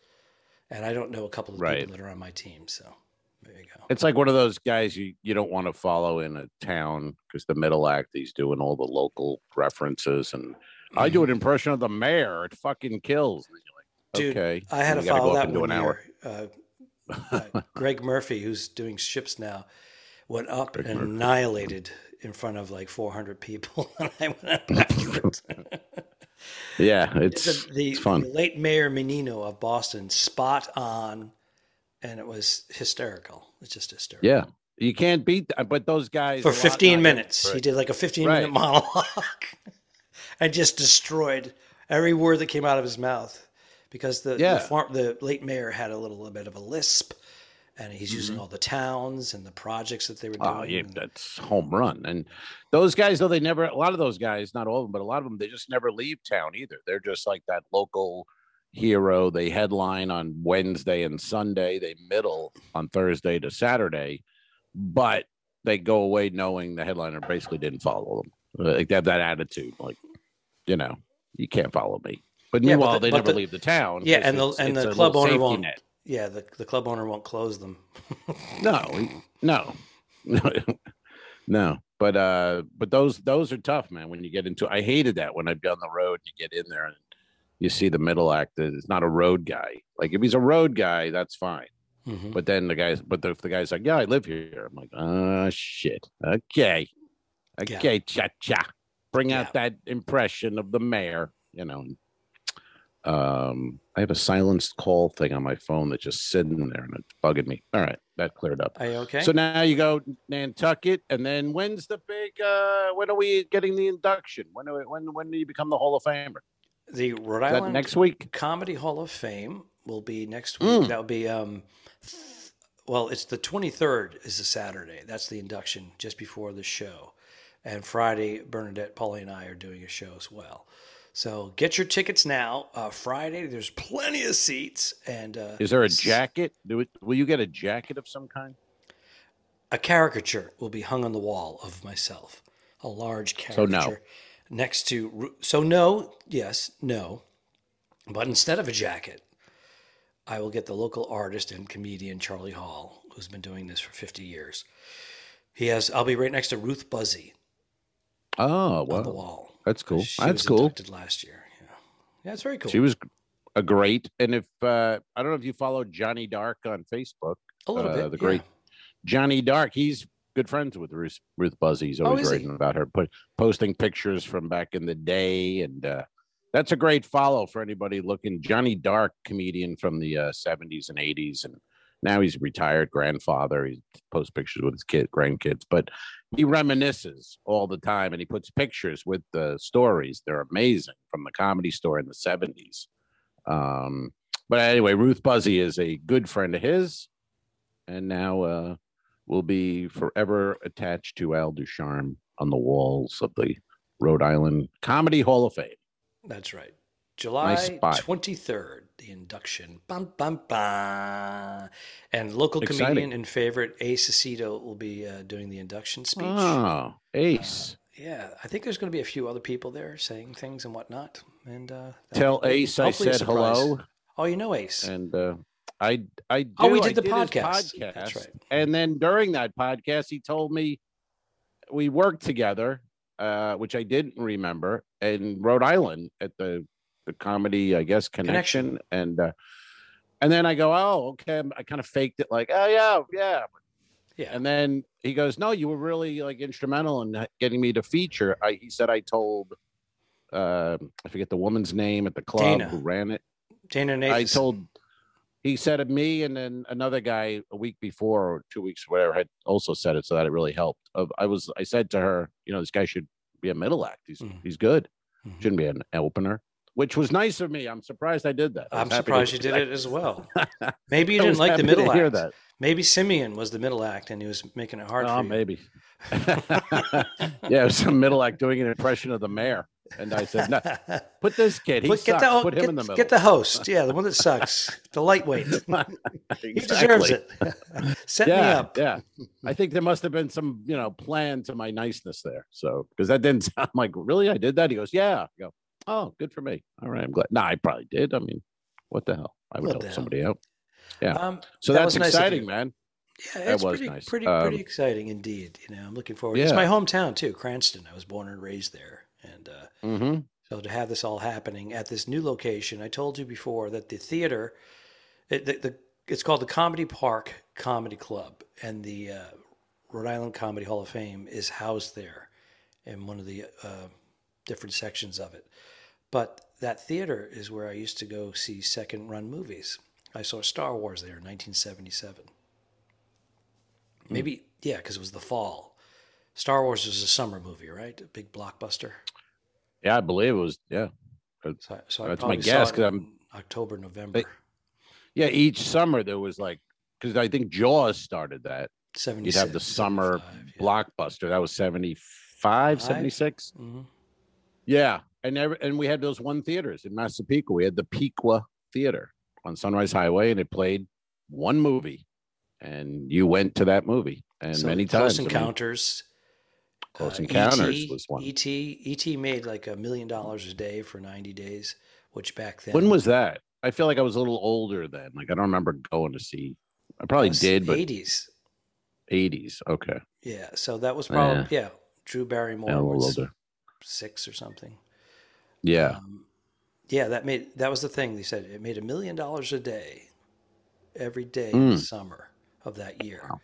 [SPEAKER 2] and I don't know a couple of
[SPEAKER 3] Right.
[SPEAKER 2] people that are on my team. So there you go.
[SPEAKER 3] It's like one of those guys you, you don't want to follow in a town because the middle act he's doing all the local references and I do an impression of the mayor. It fucking kills. You're
[SPEAKER 2] Dude,
[SPEAKER 3] okay,
[SPEAKER 2] I had to follow
[SPEAKER 3] go up
[SPEAKER 2] that one
[SPEAKER 3] an hour.
[SPEAKER 2] year. Uh, uh, Greg Murphy, who's doing ships now, went up
[SPEAKER 3] Greg
[SPEAKER 2] and
[SPEAKER 3] Murphy.
[SPEAKER 2] annihilated in front of like 400 people, [laughs] and I went up afterwards. [laughs]
[SPEAKER 3] Yeah, it's,
[SPEAKER 2] the, the,
[SPEAKER 3] it's fun.
[SPEAKER 2] the late Mayor Menino of Boston, spot on, and it was hysterical. It's just hysterical.
[SPEAKER 3] Yeah, you can't beat that. But those guys
[SPEAKER 2] For 15
[SPEAKER 3] not-
[SPEAKER 2] minutes, he did like a 15 minute monologue, [laughs] and just destroyed every word that came out of his mouth, because the
[SPEAKER 3] Yeah.
[SPEAKER 2] the, the late mayor had a little bit of a lisp, and he's using all the towns and the projects that they were doing.
[SPEAKER 3] Mm-hmm. Oh, yeah, that's home run. And those guys, though, they never, a lot of those guys, not all of them, but a lot of them, they just never leave town either. They're just like that local hero. They headline on Wednesday and Sunday, they middle on Thursday to Saturday, but they go away knowing the headliner basically didn't follow them. Like they have that attitude, like, you know, you can't follow me. But
[SPEAKER 2] Yeah, but
[SPEAKER 3] meanwhile,
[SPEAKER 2] the-
[SPEAKER 3] they never
[SPEAKER 2] the-
[SPEAKER 3] leave the town.
[SPEAKER 2] Yeah, and the and the club owner won't.
[SPEAKER 3] net.
[SPEAKER 2] Yeah, the, the club owner won't close them. [laughs]
[SPEAKER 3] No, he- no, [laughs] no. But uh, but those those are tough, man. When you get into, I hated that when I'd be on the road. You get in there and you see the middle act that is not a road guy. Like if he's a road guy, that's fine.
[SPEAKER 2] Mhm.
[SPEAKER 3] But then the guys, but the, if the guy's like, yeah, I live here. I'm like, ah, shit. Okay,
[SPEAKER 2] Yeah.
[SPEAKER 3] okay, cha cha. Bring
[SPEAKER 2] Yeah.
[SPEAKER 3] out that impression of the mayor. You know. Um, I have a silenced call thing on my phone that's just sitting there and it's bugging me. All right, that cleared up.
[SPEAKER 2] Are you okay?
[SPEAKER 3] So now you go Nantucket, and then when's the big? uh When are we getting the induction? When do we, when when do you become the Hall of Famer?
[SPEAKER 2] the Rhode Island
[SPEAKER 3] next week?
[SPEAKER 2] Comedy Hall of Fame will be next week.
[SPEAKER 3] Mm.
[SPEAKER 2] That will be um, well, it's the twenty third is a Saturday. That's the induction just before the show, and Friday Bernadette, Pauley, and I are doing a show as well. So get your tickets now. Uh, Friday, there's plenty of seats, and uh,
[SPEAKER 3] Is there a jacket? Do it? Will you get a jacket of some kind?
[SPEAKER 2] a caricature will be hung on the wall of myself, a large caricature.
[SPEAKER 3] So no.
[SPEAKER 2] next to. So no, yes, no, but instead of a jacket, I will get the local artist and comedian Charlie Hall, who's been doing this for 50 years. He has. I'll be right next to Ruth Buzzi
[SPEAKER 3] Oh, well.
[SPEAKER 2] on the wall.
[SPEAKER 3] That's cool. That's cool.
[SPEAKER 2] Last year. Yeah, yeah, it's very cool.
[SPEAKER 3] She was a great. And if uh I don't know if you follow Johnny Dark on Facebook,
[SPEAKER 2] a little
[SPEAKER 3] uh,
[SPEAKER 2] bit.
[SPEAKER 3] the great- Johnny Dark, he's good friends with Ruth, Ruth Buzzi. He's
[SPEAKER 2] Oh,
[SPEAKER 3] always
[SPEAKER 2] he?
[SPEAKER 3] writing about her, put posting pictures from back in the day, and uh, that's a great follow for anybody looking. Johnny Dark, comedian from the uh, '70s and '80s, and now he's a retired grandfather. He posts pictures with his kid, grandkids, but he reminisces all the time, and he puts pictures with the stories. They're amazing from the comedy store in the '70s. Um, but anyway, Ruth Buzzi is a good friend of his, and now uh, will be forever attached to Al Ducharme on the walls of the Rhode Island Comedy Hall of Fame.
[SPEAKER 2] That's right. July 23rd, the induction. Bum, bum, bum. And local
[SPEAKER 3] Exciting.
[SPEAKER 2] comedian and favorite Ace Aceto will be uh, doing the induction speech.
[SPEAKER 3] Oh, Ace.
[SPEAKER 2] Yeah, I think there's going to be a few other people there saying things and whatnot. And uh,
[SPEAKER 3] Tell Ace I said hello,
[SPEAKER 2] Oh, you know Ace.
[SPEAKER 3] and uh, I I do,
[SPEAKER 2] Oh, we
[SPEAKER 3] I
[SPEAKER 2] did the
[SPEAKER 3] his
[SPEAKER 2] podcast.
[SPEAKER 3] podcast.
[SPEAKER 2] That's right.
[SPEAKER 3] And then during that podcast, he told me we worked together, uh, which I didn't remember, in Rhode Island at the the comedy, I guess, connection,
[SPEAKER 2] Connection.
[SPEAKER 3] and uh, and then I go, oh, okay. I kind of faked it, like, oh yeah, yeah.
[SPEAKER 2] yeah.
[SPEAKER 3] And then he goes, no, you were really like instrumental in getting me to feature. I, he said I told, uh, I forget the woman's name at the club
[SPEAKER 2] Dana.
[SPEAKER 3] who ran it.
[SPEAKER 2] Dana
[SPEAKER 3] I told he said it me and then another guy a week before or two weeks whatever had also said it so that it really helped of i was i said to her you know this guy should be a middle act he's
[SPEAKER 2] Mhm.
[SPEAKER 3] he's good
[SPEAKER 2] Mhm.
[SPEAKER 3] shouldn't be an opener which was nice of me i'm surprised i did that I
[SPEAKER 2] I'm
[SPEAKER 3] was happy to-
[SPEAKER 2] surprised you did it as well. [laughs] Maybe you didn't like the middle act.
[SPEAKER 3] hear that
[SPEAKER 2] Maybe Simeon was the middle act and he was making it hard
[SPEAKER 3] oh
[SPEAKER 2] for you.
[SPEAKER 3] maybe [laughs] [laughs] yeah it was some middle act doing an impression of the mayor and i said no put this kid he
[SPEAKER 2] Put, get
[SPEAKER 3] sucks.
[SPEAKER 2] the,
[SPEAKER 3] put him
[SPEAKER 2] get,
[SPEAKER 3] in the middle
[SPEAKER 2] get the host. Yeah, the one that sucks. The lightweight. He deserves it. Set
[SPEAKER 3] yeah,
[SPEAKER 2] me up.
[SPEAKER 3] Yeah. I think there must have been some, you know, plan to my niceness there. So, because that didn't sound like, really? I did that? He goes, yeah. I go, oh, good for me. All right. I'm glad. No, I probably did. I mean, what the hell? I would
[SPEAKER 2] What
[SPEAKER 3] help somebody out. Yeah.
[SPEAKER 2] Um,
[SPEAKER 3] So
[SPEAKER 2] that
[SPEAKER 3] that's
[SPEAKER 2] nice
[SPEAKER 3] exciting, man.
[SPEAKER 2] Yeah,
[SPEAKER 3] That was
[SPEAKER 2] pretty,
[SPEAKER 3] nice.
[SPEAKER 2] pretty,
[SPEAKER 3] Um,
[SPEAKER 2] pretty exciting indeed. You know, I'm looking forward. To
[SPEAKER 3] it's
[SPEAKER 2] my hometown too, Cranston. I was born and raised there, and uh,
[SPEAKER 3] Mm-hmm.
[SPEAKER 2] so to have this all happening at this new location, I told you before that the theater, it, the, the it's called the Comedy Park Comedy Club, and the uh, Rhode Island Comedy Hall of Fame is housed there in one of the uh, different sections of it. But that theater is where I used to go see second run movies. I saw Star Wars there in 1977. Maybe, yeah, because it was the fall. Star Wars was a summer movie, right? A big blockbuster.
[SPEAKER 3] Yeah, I believe it was. Yeah.
[SPEAKER 2] So, I- so
[SPEAKER 3] That's my guess,
[SPEAKER 2] saw
[SPEAKER 3] 'cause
[SPEAKER 2] it
[SPEAKER 3] I'm-
[SPEAKER 2] October, November,
[SPEAKER 3] Yeah. Each summer there was like, because I think Jaws started that.
[SPEAKER 2] 76.
[SPEAKER 3] You'd have the summer
[SPEAKER 2] yeah.
[SPEAKER 3] blockbuster. That was 75, 76.
[SPEAKER 2] Mhm.
[SPEAKER 3] Yeah, and every, and we had those one theaters in Massapequa. We had the Pequa Theater on Sunrise Highway, and it played one movie, and you went to that movie, and
[SPEAKER 2] So
[SPEAKER 3] many
[SPEAKER 2] Close
[SPEAKER 3] times. I mean,
[SPEAKER 2] Encounters.
[SPEAKER 3] Close
[SPEAKER 2] uh,
[SPEAKER 3] Encounters
[SPEAKER 2] ET,
[SPEAKER 3] was one.
[SPEAKER 2] ET, ET made like a million dollars a day for 90 days, which back then.
[SPEAKER 3] when was that? I feel like I was a little older then. Like I don't remember going to see. I probably did, but
[SPEAKER 2] 80s.
[SPEAKER 3] 80s. Okay,
[SPEAKER 2] Yeah. So that was probably, yeah. Drew Barrymore
[SPEAKER 3] yeah,
[SPEAKER 2] was
[SPEAKER 3] older.
[SPEAKER 2] six or something.
[SPEAKER 3] Yeah,
[SPEAKER 2] Um, yeah, that made that was the thing. They said it made a million dollars a day every day in the
[SPEAKER 3] Mm.
[SPEAKER 2] summer of that year.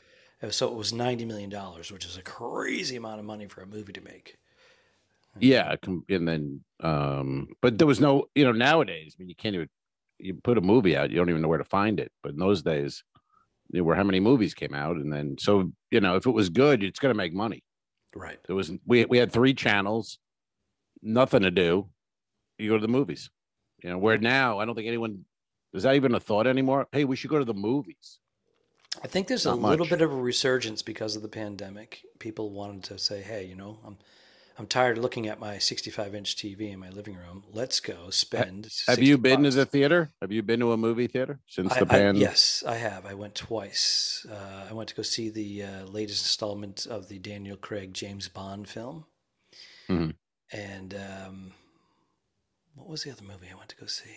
[SPEAKER 2] Uh, So it was ninety million dollars, which is a crazy amount of money for a movie to make.
[SPEAKER 3] yeah, and then, um, but there was no, you know, nowadays. I mean, you can't even you put a movie out, you don't even know where to find it. But in those days, there were how many movies came out, and then so you know, if it was good, it's going to make money.
[SPEAKER 2] Right.
[SPEAKER 3] There was we we had three channels, nothing to do. You go to the movies. You know, where now I don't think anyone is that even a thought anymore. Hey, we should go to the movies.
[SPEAKER 2] I think there's a
[SPEAKER 3] Not
[SPEAKER 2] little bit of a resurgence because of the pandemic. People wanted to say, "Hey, you know, I'm I'm tired of looking at my 65 inch TV in my living room. Let's go spend."
[SPEAKER 3] Have you been to
[SPEAKER 2] bucks."
[SPEAKER 3] the theater? Have you been to a movie theater since
[SPEAKER 2] I,
[SPEAKER 3] the
[SPEAKER 2] I-
[SPEAKER 3] pan?
[SPEAKER 2] yes, I have. I went twice. Uh, I went to go see the uh, latest installment of the Daniel Craig James Bond film.
[SPEAKER 3] Mhm.
[SPEAKER 2] And um, what was the other movie I went to go see?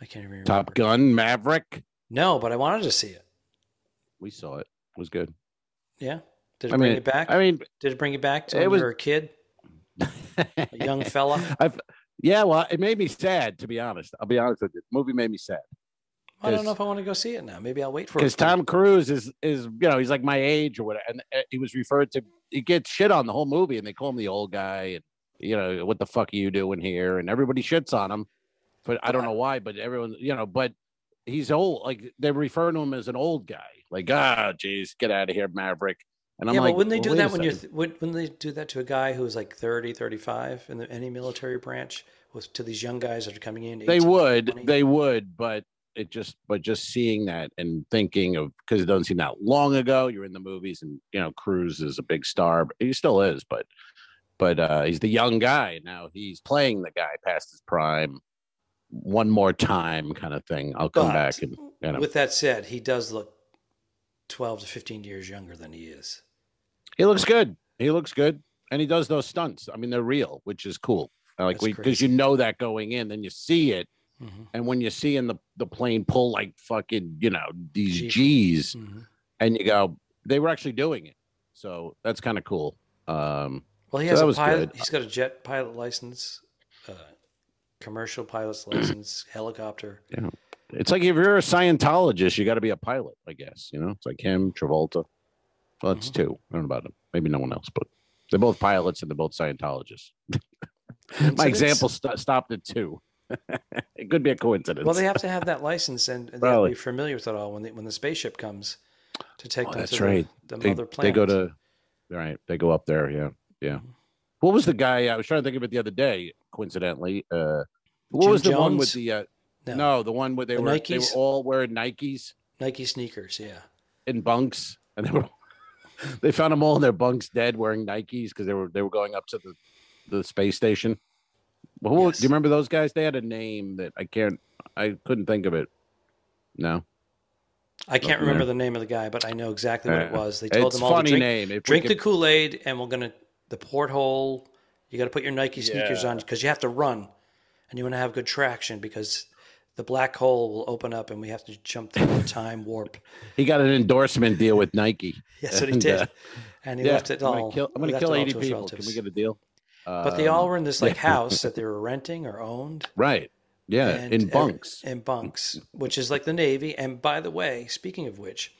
[SPEAKER 2] I can't even remember.
[SPEAKER 3] Top Gun, Maverick.
[SPEAKER 2] No, but I wanted to see it.
[SPEAKER 3] We saw it. It was good.
[SPEAKER 2] Yeah. Did it
[SPEAKER 3] I
[SPEAKER 2] bring
[SPEAKER 3] mean,
[SPEAKER 2] it back?
[SPEAKER 3] I mean,
[SPEAKER 2] Did it bring it back to
[SPEAKER 3] it
[SPEAKER 2] when
[SPEAKER 3] was-
[SPEAKER 2] you were a kid, a young [laughs] fella?
[SPEAKER 3] I've, yeah, well, it made me sad to be honest. I'll be honest with you. The movie made me sad
[SPEAKER 2] I don't know if I want to go see it now. Maybe I'll wait for it.
[SPEAKER 3] because Tom Cruise is is you know he's like my age or whatever, and uh, he was referred to. He gets shit on the whole movie, and they call him the old guy, and you know what the fuck are you doing here? And everybody shits on him, but I don't know why. But everyone, you know, but he's old. Like they refer to him as an old guy. Like ah, geez, get out of here, Maverick. And I'm
[SPEAKER 2] yeah,
[SPEAKER 3] like,
[SPEAKER 2] but wouldn't they
[SPEAKER 3] well,
[SPEAKER 2] do that when you
[SPEAKER 3] second.
[SPEAKER 2] when, when they do that to a guy who's like 30, 35 in the, any military branch with to these young guys that are coming in?
[SPEAKER 3] they would
[SPEAKER 2] 20?
[SPEAKER 3] they would but it just but just seeing that and thinking of because it doesn't seem that long ago you're in the movies and you know cruz is a big star but he still is but but uh he's the young guy. Now he's playing the guy past his prime one more time kind of thing. I'll come
[SPEAKER 2] But
[SPEAKER 3] back and you know
[SPEAKER 2] with that said, he does look twelve to fifteen years younger than he is.
[SPEAKER 3] he looks good. He looks good. And he does those stunts. I mean they're real which is cool. Like we because you know that going in then you see it.
[SPEAKER 2] Mhm.
[SPEAKER 3] and when you see in the the plane pull like fucking you know these g's
[SPEAKER 2] Mhm.
[SPEAKER 3] and you go they were actually doing it. So that's kind of cool. Um
[SPEAKER 2] Well, he
[SPEAKER 3] So
[SPEAKER 2] has a pilot.
[SPEAKER 3] good.
[SPEAKER 2] He's got a jet pilot license, uh, commercial pilot's [clears throat] license, helicopter.
[SPEAKER 3] it's like if you're a scientologist you got to be a pilot i guess you know it's like him travolta well it's two i don't know about him maybe no one else but they're both pilots and they're both scientologists [laughs] my example st- stopped at two [laughs] it could be a coincidence.
[SPEAKER 2] Well, they have to [laughs] have that license and they have to be familiar with it all when the, when the spaceship comes to take
[SPEAKER 3] Oh,
[SPEAKER 2] them
[SPEAKER 3] that's
[SPEAKER 2] to
[SPEAKER 3] right.
[SPEAKER 2] the, the
[SPEAKER 3] they,
[SPEAKER 2] mother
[SPEAKER 3] they go to right. They go up there. Yeah, yeah. What was the guy? I was trying to think of it the other day. Coincidentally, uh, what
[SPEAKER 2] Jim
[SPEAKER 3] was the one with the? Uh,
[SPEAKER 2] no,
[SPEAKER 3] no. the one where they
[SPEAKER 2] The
[SPEAKER 3] were they were all wearing Nikes
[SPEAKER 2] Nike sneakers. Yeah.
[SPEAKER 3] in bunks, and they were [laughs] they found them all in their bunks dead wearing Nikes because they were they were going up to the the space station. Well, who-
[SPEAKER 2] Yes.
[SPEAKER 3] do you remember those guys? They had a name that I can't. I couldn't think of it. No,
[SPEAKER 2] I can't remember
[SPEAKER 3] there.
[SPEAKER 2] the name of the guy, but I know exactly what it was. They told
[SPEAKER 3] it's
[SPEAKER 2] them all to drink,
[SPEAKER 3] name. If we
[SPEAKER 2] drink the Kool Aid, and we're gonna the porthole. You got to put your Nike sneakers
[SPEAKER 3] Yeah.
[SPEAKER 2] on because you have to run, and you want to have good traction because the black hole will open up, and we have to jump through the time warp. [laughs]
[SPEAKER 3] he got an endorsement deal with Nike. [laughs]
[SPEAKER 2] Yes, what he did,
[SPEAKER 3] uh,
[SPEAKER 2] and he
[SPEAKER 3] yeah,
[SPEAKER 2] left it
[SPEAKER 3] I'm
[SPEAKER 2] all.
[SPEAKER 3] gonna kill, I'm gonna kill 80 people.
[SPEAKER 2] relatives.
[SPEAKER 3] Can we get a deal?
[SPEAKER 2] But they all
[SPEAKER 3] Um,
[SPEAKER 2] were in this like house that they were renting or owned. [laughs]
[SPEAKER 3] right. Yeah,
[SPEAKER 2] and
[SPEAKER 3] in bunks.
[SPEAKER 2] in bunks, which is like the Navy. And by the way, speaking of which,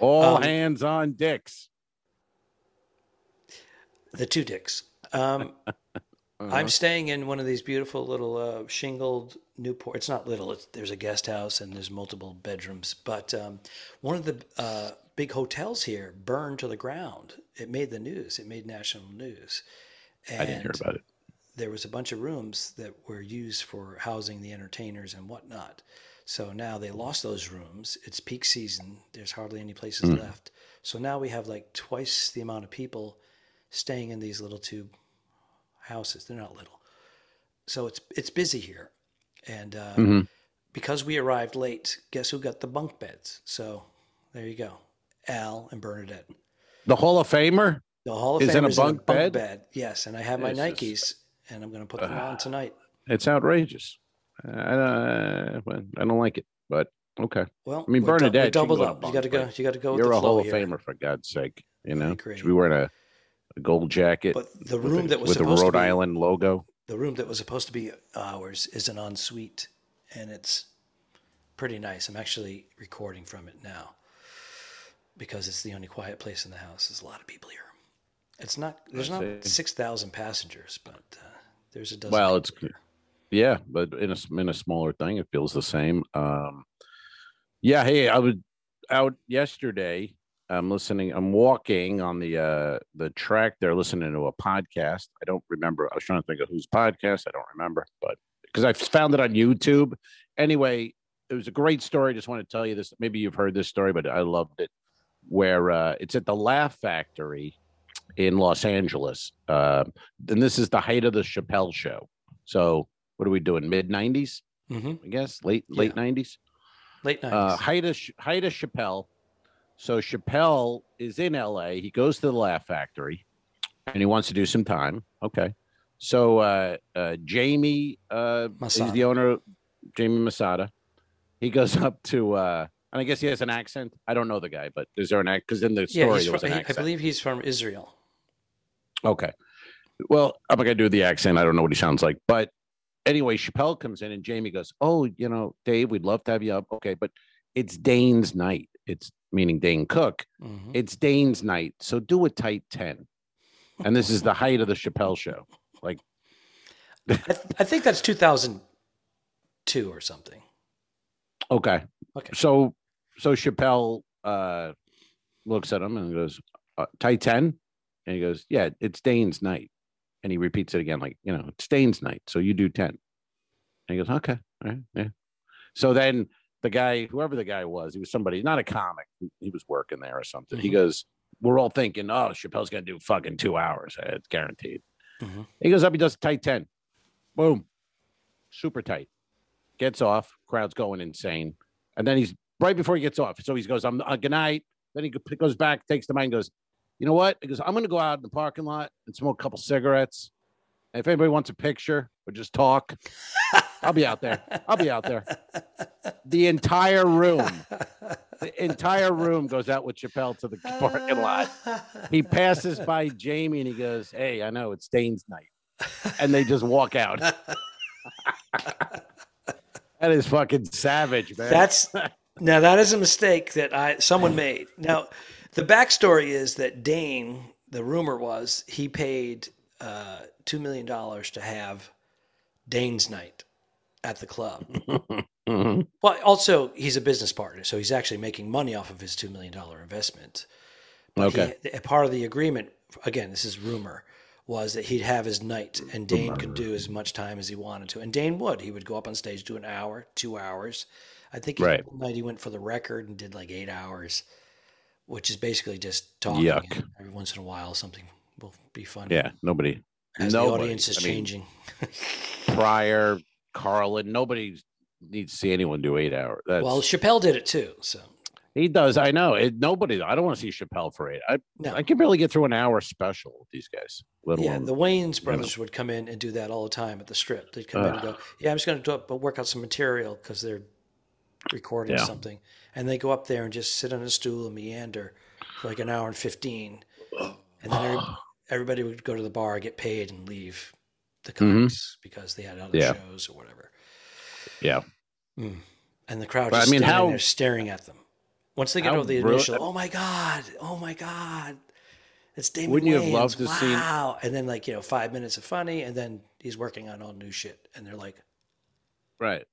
[SPEAKER 3] All
[SPEAKER 2] um,
[SPEAKER 3] hands on dicks.
[SPEAKER 2] The two dicks. Um, [laughs]
[SPEAKER 3] Uh-huh.
[SPEAKER 2] I'm staying in one of these beautiful little uh, shingled Newport. It's not little. It's, there's a guest house and there's multiple bedrooms. But um, one of the uh, big hotels here burned to the ground. It made the news. It made national news. And
[SPEAKER 3] I didn't hear about it.
[SPEAKER 2] there was a bunch of rooms that were used for housing the entertainers and whatnot. So now they lost those rooms. It's peak season. There's hardly any places
[SPEAKER 3] Hmm.
[SPEAKER 2] left. So now we have like twice the amount of people staying in these little two houses. They're not little. So it's it's busy here. And uh,
[SPEAKER 3] Mhm.
[SPEAKER 2] because we arrived late, guess who got the bunk beds? So there you go. Al and Bernadette.
[SPEAKER 3] The Hall of Famer.
[SPEAKER 2] The Hall of Famer
[SPEAKER 3] Is in a bunk bed?
[SPEAKER 2] Yes, and I have my. Nikes, and I'm going to put them on tonight.
[SPEAKER 3] It's outrageous. I, uh, I don't like it, but okay.
[SPEAKER 2] Well,
[SPEAKER 3] I mean, Bernadette,
[SPEAKER 2] we're
[SPEAKER 3] she can
[SPEAKER 2] doubled up. You got to go. You got to go.
[SPEAKER 3] You're
[SPEAKER 2] the
[SPEAKER 3] a Hall of
[SPEAKER 2] here.
[SPEAKER 3] Famer for God's sake. You know, should be wearing a, a gold jacket
[SPEAKER 2] But the room
[SPEAKER 3] a,
[SPEAKER 2] that was
[SPEAKER 3] with a Rhode
[SPEAKER 2] be
[SPEAKER 3] Island logo.
[SPEAKER 2] the room that was supposed to be ours is an ensuite, and it's pretty nice. I'm actually recording from it now because it's the only quiet place in the house. There's a lot of people here. It's not. There's not six thousand passengers, but uh, there's a dozen.
[SPEAKER 3] Well, it's-
[SPEAKER 2] here.
[SPEAKER 3] Yeah, but in a in a smaller thing, it feels the same. Um, yeah. Hey, I was out yesterday. I'm listening. I'm walking on the uh the track. They're listening to a podcast. I don't remember. I was trying to think of whose podcast. I don't remember, but because I found it on YouTube. Anyway, it was a great story. I Just want to tell you this. Maybe you've heard this story, but I loved it. Where uh, it's at the Laugh Factory in Los Angeles, uh, and this is the height of the Chappelle Show. So what are we doing? Mid '90s,
[SPEAKER 2] Mhm.
[SPEAKER 3] I guess. Late late '90s.
[SPEAKER 2] late night.
[SPEAKER 3] Uh, height of height of Chappelle. So Chappelle is in L.A. He goes to the Laugh Factory, and he wants to do some time. Okay. So uh, uh, Jamie uh, is the owner. Jamie Masada. He goes up to, uh, and I guess he has an accent. I don't know the guy, but is there an accent? Because in the story
[SPEAKER 2] he's
[SPEAKER 3] there was
[SPEAKER 2] from,
[SPEAKER 3] an
[SPEAKER 2] he- I believe he's from Israel.
[SPEAKER 3] Okay. Well, I'm not gonna do the accent. I don't know what he sounds like. But anyway, Chappelle comes in and Jamie goes, Oh, you know, Dave, we'd love to have you up. Okay, but it's Dane's night. It's meaning Dane Cook.
[SPEAKER 2] Mhm.
[SPEAKER 3] It's Dane's night. So do a tight 10. And this is the height of the Chappelle show.
[SPEAKER 2] I, th- I think that's 2002 or something.
[SPEAKER 3] Okay.
[SPEAKER 2] Okay.
[SPEAKER 3] So so Chappelle uh looks at him and goes, uh, tight 10? And he goes, Yeah, it's Dane's night. And he repeats it again, like, you know, it's Dane's night. So you do 10. And he goes, Okay. All right. Yeah. So then the guy, whoever the guy was, he was somebody, not a comic. He, he was working there or something. He
[SPEAKER 2] Mhm.
[SPEAKER 3] goes, We're all thinking, oh, Chappelle's gonna do fucking two hours. It's guaranteed.
[SPEAKER 2] Mhm.
[SPEAKER 3] He goes up, he does a tight 10. Boom. Super tight. Gets off, crowd's going insane. And then he's right before he gets off. So he goes, I'm uh, good night. Then he goes back, takes the mic, and goes, You know what? He goes, I'm gonna go out in the parking lot and smoke a couple cigarettes. And if anybody wants a picture or just talk, [laughs] I'll be out there. I'll be out there. The entire room, the entire room goes out with Chappelle to the parking lot. He passes by Jamie and he goes, Hey, I know it's Dane's night. And they just walk out. [laughs] That is fucking savage, man.
[SPEAKER 2] That's now that is a mistake that I someone made. Now, the backstory is that Dane, the rumor was he paid uh, two million dollars to have Dane's night, at the club.
[SPEAKER 3] Mm-hmm.
[SPEAKER 2] Well, also he's a business partner, so he's actually making money off of his two million dollar investment. But
[SPEAKER 3] Okay.
[SPEAKER 2] he, a part of the agreement, again, this is rumor, was that he'd have his night, and Dane could do as much time as he wanted to, and Dane would. He would go up on stage, do an hour, two hours. I think
[SPEAKER 3] Right.
[SPEAKER 2] one night he went for the record and did like eight hours, which is basically just talking.
[SPEAKER 3] Yuck.
[SPEAKER 2] every once in a while, something will be funny.
[SPEAKER 3] Yeah, nobody.
[SPEAKER 2] as the audience is
[SPEAKER 3] I mean,
[SPEAKER 2] changing. [laughs]
[SPEAKER 3] Carlin, nobody needs to see anyone do eight hours. That's,
[SPEAKER 2] well, Chappelle did it too, so
[SPEAKER 3] he does. I know. It, nobody. I don't want to see Chappelle for eight. I
[SPEAKER 2] no.
[SPEAKER 3] I can barely get through an hour special with these guys. Let
[SPEAKER 2] Yeah,
[SPEAKER 3] alone
[SPEAKER 2] the
[SPEAKER 3] Wayans
[SPEAKER 2] brothers would come in and do that all the time at the strip. They'd come in and go, "Yeah, I'm just going to work out some material because they're recording
[SPEAKER 3] Yeah.
[SPEAKER 2] something," and they go up there and just sit on a stool and meander for like an hour and fifteen, and then everybody would go to the bar, get paid, and leave the comics because they had other
[SPEAKER 3] Mm-hmm. Yeah.
[SPEAKER 2] shows or whatever.
[SPEAKER 3] Yeah.
[SPEAKER 2] Mm. And the crowd
[SPEAKER 3] But I mean, how-
[SPEAKER 2] there staring at them. Once they get over the initial, "Oh my god! Oh my god!" It's Damon
[SPEAKER 3] Wouldn't you have
[SPEAKER 2] Wayans.
[SPEAKER 3] loved to seen-
[SPEAKER 2] wow. And then like you know, five minutes of funny, and then he's working on all new shit, and they're like,
[SPEAKER 3] Right.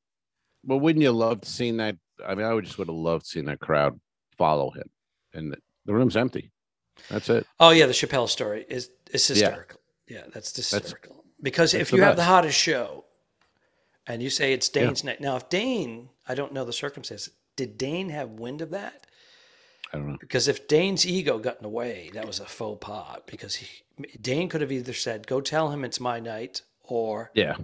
[SPEAKER 3] Well, wouldn't you love to seen that? I mean, I would just would have loved seeing that crowd follow him, and the, room's empty. That's it.
[SPEAKER 2] "Oh yeah, the Chappelle story is is
[SPEAKER 3] Yeah.
[SPEAKER 2] hysterical." Yeah, that's hysterical. Because
[SPEAKER 3] that's
[SPEAKER 2] if you have the hottest show, and you say it's
[SPEAKER 3] Yeah.
[SPEAKER 2] Dane's night, now if Dane, I don't know the circumstances. Did Dane have wind of that?
[SPEAKER 3] I don't know.
[SPEAKER 2] Because if Dane's ego got in the way, that was a faux pas. Because he, Dane could have either said, "Go tell him it's my night," or
[SPEAKER 3] Yeah.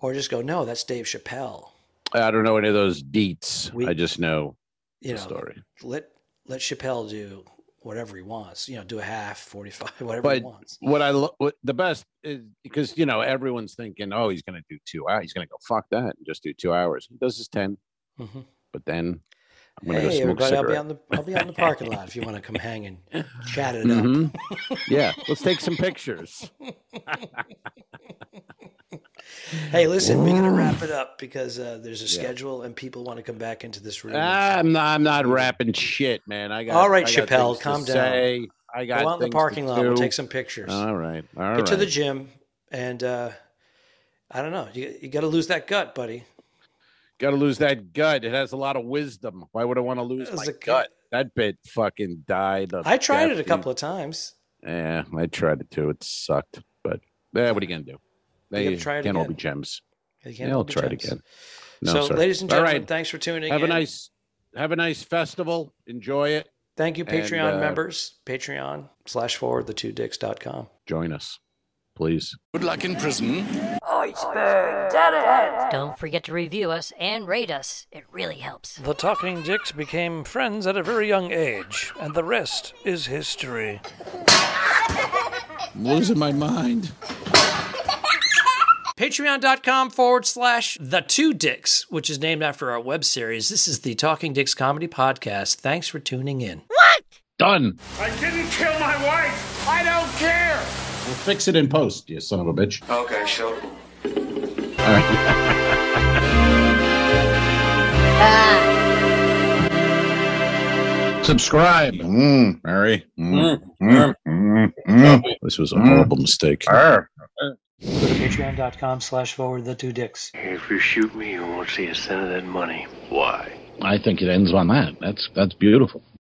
[SPEAKER 2] or just go, "No, that's Dave Chappelle."
[SPEAKER 3] I don't know any of those deets.
[SPEAKER 2] We-
[SPEAKER 3] I just know
[SPEAKER 2] You
[SPEAKER 3] the
[SPEAKER 2] know,
[SPEAKER 3] story.
[SPEAKER 2] let let Chappelle do whatever he wants. You know, do a half, forty five, [laughs] whatever
[SPEAKER 3] But
[SPEAKER 2] he wants.
[SPEAKER 3] What I lo- what the best is because you know everyone's thinking, oh, he's going to do two hours. He's going to go fuck that and just do two hours. He does his ten,
[SPEAKER 2] Mhm.
[SPEAKER 3] but then I'm to
[SPEAKER 2] Hey,
[SPEAKER 3] go smoke
[SPEAKER 2] everybody, I'll be on the I'll be on the parking lot if you want to come hang and chat it up.
[SPEAKER 3] Mhm. yeah, let's take some pictures. [laughs]
[SPEAKER 2] Hey, listen, we're gonna wrap it up because uh, there's a
[SPEAKER 3] Yeah.
[SPEAKER 2] schedule and people want to come back into this room.
[SPEAKER 3] Ah, I'm not. I'm not rapping shit, man. I got.
[SPEAKER 2] All right,
[SPEAKER 3] I
[SPEAKER 2] Chappelle, calm down.
[SPEAKER 3] say. I got
[SPEAKER 2] Go out in the parking lot. We'll take some pictures.
[SPEAKER 3] All right. All right.
[SPEAKER 2] Get to the gym, and uh, I don't know. You you got to lose that gut, buddy.
[SPEAKER 3] Got to lose that gut. It has a lot of wisdom. Why would I want to lose my
[SPEAKER 2] a
[SPEAKER 3] gut? That bit fucking died.
[SPEAKER 2] I tried it a couple of times.
[SPEAKER 3] Yeah, I tried it too. It sucked. But yeah, what are you gonna do? They
[SPEAKER 2] try it
[SPEAKER 3] can't all
[SPEAKER 2] again.
[SPEAKER 3] be gems. Yeah,
[SPEAKER 2] can't
[SPEAKER 3] I'll
[SPEAKER 2] hold the
[SPEAKER 3] try it
[SPEAKER 2] gems.
[SPEAKER 3] again. No,
[SPEAKER 2] so,
[SPEAKER 3] sir.
[SPEAKER 2] ladies and gentlemen,
[SPEAKER 3] right.
[SPEAKER 2] thanks for tuning
[SPEAKER 3] Have
[SPEAKER 2] in.
[SPEAKER 3] a nice, have a nice festival. Enjoy it.
[SPEAKER 2] Thank you,
[SPEAKER 3] and,
[SPEAKER 2] Patreon
[SPEAKER 3] uh,
[SPEAKER 2] members. Patreon slash forward the two dicks.com.
[SPEAKER 3] Join us, please.
[SPEAKER 5] Good luck in prison. Iceberg Deadhead!
[SPEAKER 6] Don't forget to review us and rate us. It really helps.
[SPEAKER 2] The Talking Dicks became friends at a very young age, and the rest is history.
[SPEAKER 5] I'm losing my mind. [laughs]
[SPEAKER 2] Patreon.com forward slash the two dicks, which is named after our web series. This is the Talking Dicks Comedy Podcast. Thanks for tuning in. What?
[SPEAKER 3] Done.
[SPEAKER 7] I didn't kill my wife. I don't care.
[SPEAKER 5] We'll fix it in post, you son of a bitch.
[SPEAKER 7] Okay, sure.
[SPEAKER 3] All right. [laughs]
[SPEAKER 5] Subscribe. Mm, Mary. Mm, mm, mm, mm.
[SPEAKER 3] This was a horrible mistake.
[SPEAKER 5] Arr.
[SPEAKER 2] Go to patreon.com slash forward the two dicks.
[SPEAKER 8] If you shoot me, you won't see a cent of that money. Why?
[SPEAKER 5] I think it ends on that. That's that's beautiful.